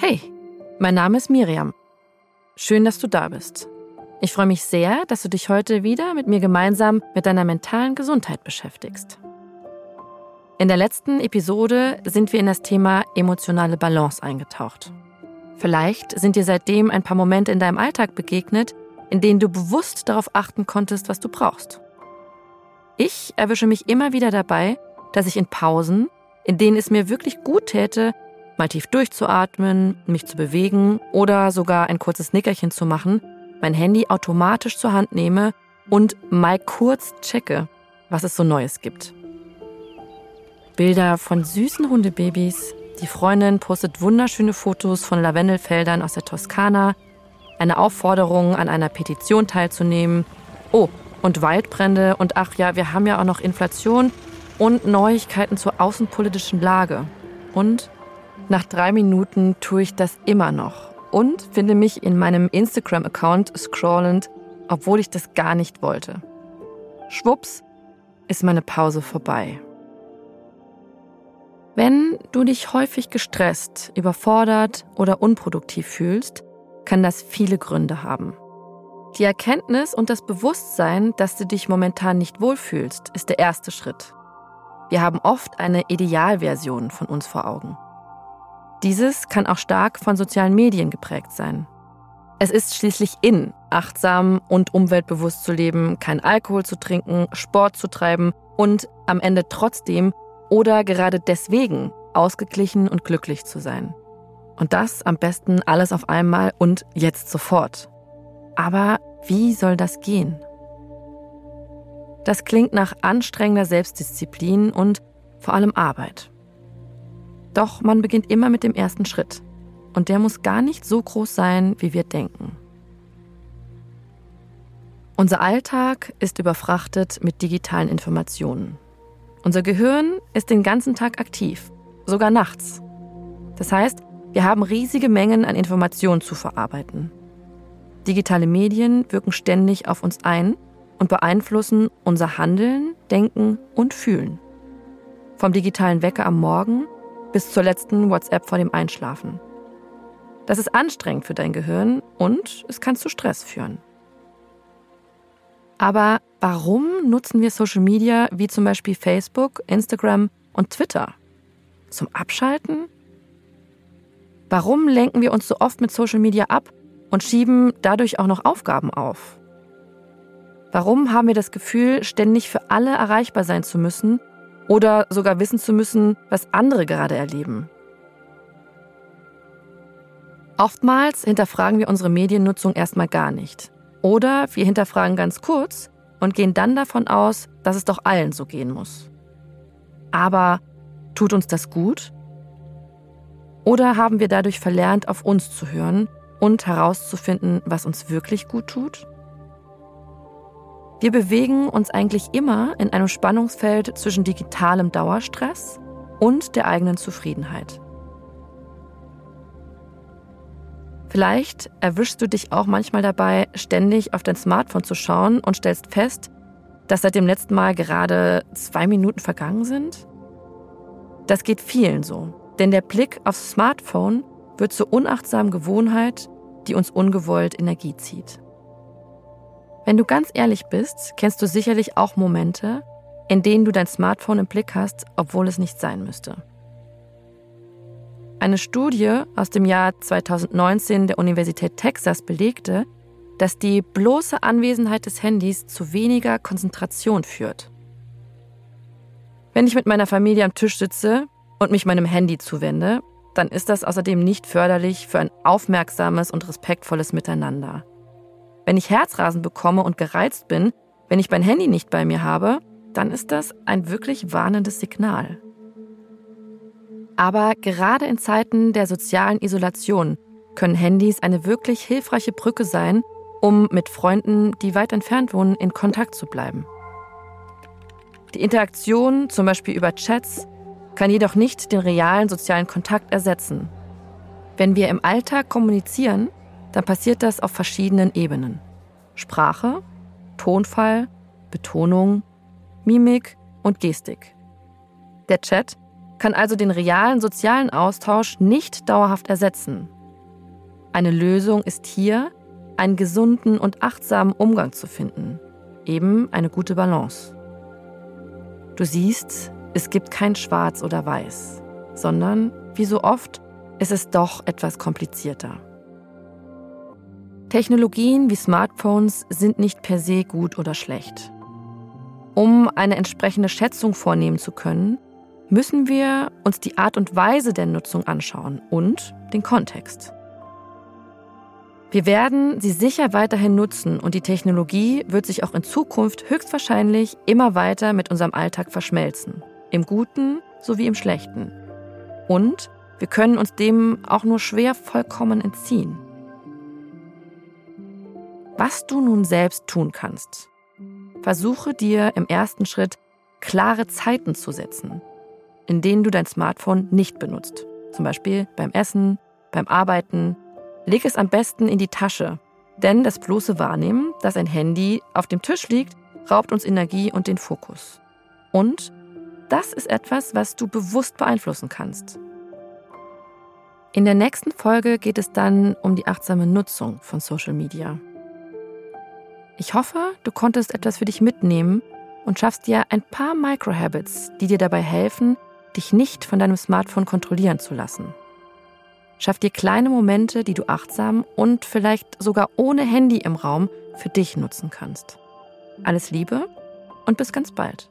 Hey, mein Name ist Miriam. Schön, dass du da bist. Ich freue mich sehr, dass du dich heute wieder mit mir gemeinsam mit deiner mentalen Gesundheit beschäftigst. In der letzten Episode sind wir in das Thema emotionale Balance eingetaucht. Vielleicht sind dir seitdem ein paar Momente in deinem Alltag begegnet, in denen du bewusst darauf achten konntest, was du brauchst. Ich erwische mich immer wieder dabei, dass ich in Pausen, in denen es mir wirklich gut täte, mal tief durchzuatmen, mich zu bewegen oder sogar ein kurzes Nickerchen zu machen, mein Handy automatisch zur Hand nehme und mal kurz checke, was es so Neues gibt. Bilder von süßen Hundebabys. Die Freundin postet wunderschöne Fotos von Lavendelfeldern aus der Toskana. Eine Aufforderung, an einer Petition teilzunehmen. Oh, und Waldbrände. Und ach ja, wir haben ja auch noch Inflation und Neuigkeiten zur außenpolitischen Lage. Und nach drei Minuten tue ich das immer noch und finde mich in meinem Instagram-Account scrollend, obwohl ich das gar nicht wollte. Schwupps ist meine Pause vorbei. Wenn du dich häufig gestresst, überfordert oder unproduktiv fühlst, kann das viele Gründe haben. Die Erkenntnis und das Bewusstsein, dass du dich momentan nicht wohlfühlst, ist der erste Schritt. Wir haben oft eine Idealversion von uns vor Augen. Dieses kann auch stark von sozialen Medien geprägt sein. Es ist schließlich in, achtsam und umweltbewusst zu leben, kein Alkohol zu trinken, Sport zu treiben und am Ende trotzdem oder gerade deswegen ausgeglichen und glücklich zu sein. Und das am besten alles auf einmal und jetzt sofort. Aber wie soll das gehen? Das klingt nach anstrengender Selbstdisziplin und vor allem Arbeit. Doch man beginnt immer mit dem ersten Schritt. Und der muss gar nicht so groß sein, wie wir denken. Unser Alltag ist überfrachtet mit digitalen Informationen. Unser Gehirn ist den ganzen Tag aktiv, sogar nachts. Das heißt, wir haben riesige Mengen an Informationen zu verarbeiten. Digitale Medien wirken ständig auf uns ein und beeinflussen unser Handeln, Denken und Fühlen. Vom digitalen Wecker am Morgen bis zur letzten WhatsApp vor dem Einschlafen. Das ist anstrengend für dein Gehirn und es kann zu Stress führen. Aber warum nutzen wir Social Media wie zum Beispiel Facebook, Instagram und Twitter? Zum Abschalten? Warum lenken wir uns so oft mit Social Media ab und schieben dadurch auch noch Aufgaben auf? Warum haben wir das Gefühl, ständig für alle erreichbar sein zu müssen oder sogar wissen zu müssen, was andere gerade erleben? Oftmals hinterfragen wir unsere Mediennutzung erstmal gar nicht. Oder wir hinterfragen ganz kurz und gehen dann davon aus, dass es doch allen so gehen muss. Aber tut uns das gut? Oder haben wir dadurch verlernt, auf uns zu hören und herauszufinden, was uns wirklich gut tut? Wir bewegen uns eigentlich immer in einem Spannungsfeld zwischen digitalem Dauerstress und der eigenen Zufriedenheit. Vielleicht erwischst du dich auch manchmal dabei, ständig auf dein Smartphone zu schauen und stellst fest, dass seit dem letzten Mal gerade zwei Minuten vergangen sind? Das geht vielen so, denn der Blick aufs Smartphone wird zur unachtsamen Gewohnheit, die uns ungewollt Energie zieht. Wenn du ganz ehrlich bist, kennst du sicherlich auch Momente, in denen du dein Smartphone im Blick hast, obwohl es nicht sein müsste. Eine Studie aus dem Jahr 2019 der Universität Texas belegte, dass die bloße Anwesenheit des Handys zu weniger Konzentration führt. Wenn ich mit meiner Familie am Tisch sitze und mich meinem Handy zuwende, dann ist das außerdem nicht förderlich für ein aufmerksames und respektvolles Miteinander. Wenn ich Herzrasen bekomme und gereizt bin, wenn ich mein Handy nicht bei mir habe, dann ist das ein wirklich warnendes Signal. Aber gerade in Zeiten der sozialen Isolation können Handys eine wirklich hilfreiche Brücke sein, um mit Freunden, die weit entfernt wohnen, in Kontakt zu bleiben. Die Interaktion, zum Beispiel über Chats, kann jedoch nicht den realen sozialen Kontakt ersetzen. Wenn wir im Alltag kommunizieren, dann passiert das auf verschiedenen Ebenen. Sprache, Tonfall, Betonung, Mimik und Gestik. Der Chat kann also den realen sozialen Austausch nicht dauerhaft ersetzen. Eine Lösung ist hier, einen gesunden und achtsamen Umgang zu finden, eben eine gute Balance. Du siehst, es gibt kein Schwarz oder Weiß, sondern, wie so oft, ist es doch etwas komplizierter. Technologien wie Smartphones sind nicht per se gut oder schlecht. Um eine entsprechende Schätzung vornehmen zu können, müssen wir uns die Art und Weise der Nutzung anschauen und den Kontext. Wir werden sie sicher weiterhin nutzen und die Technologie wird sich auch in Zukunft höchstwahrscheinlich immer weiter mit unserem Alltag verschmelzen, im Guten sowie im Schlechten. Und wir können uns dem auch nur schwer vollkommen entziehen. Was du nun selbst tun kannst. Versuche dir im ersten Schritt klare Zeiten zu setzen, in denen du dein Smartphone nicht benutzt. Zum Beispiel beim Essen, beim Arbeiten Leg es am besten in die Tasche, denn das bloße Wahrnehmen, dass ein Handy auf dem Tisch liegt, raubt uns Energie und den Fokus. Und das ist etwas, was du bewusst beeinflussen kannst. In der nächsten Folge geht es dann um die achtsame Nutzung von Social Media. Ich hoffe, du konntest etwas für dich mitnehmen und schaffst dir ein paar Microhabits, die dir dabei helfen, dich nicht von deinem Smartphone kontrollieren zu lassen. Schaff dir kleine Momente, die du achtsam und vielleicht sogar ohne Handy im Raum für dich nutzen kannst. Alles Liebe und bis ganz bald.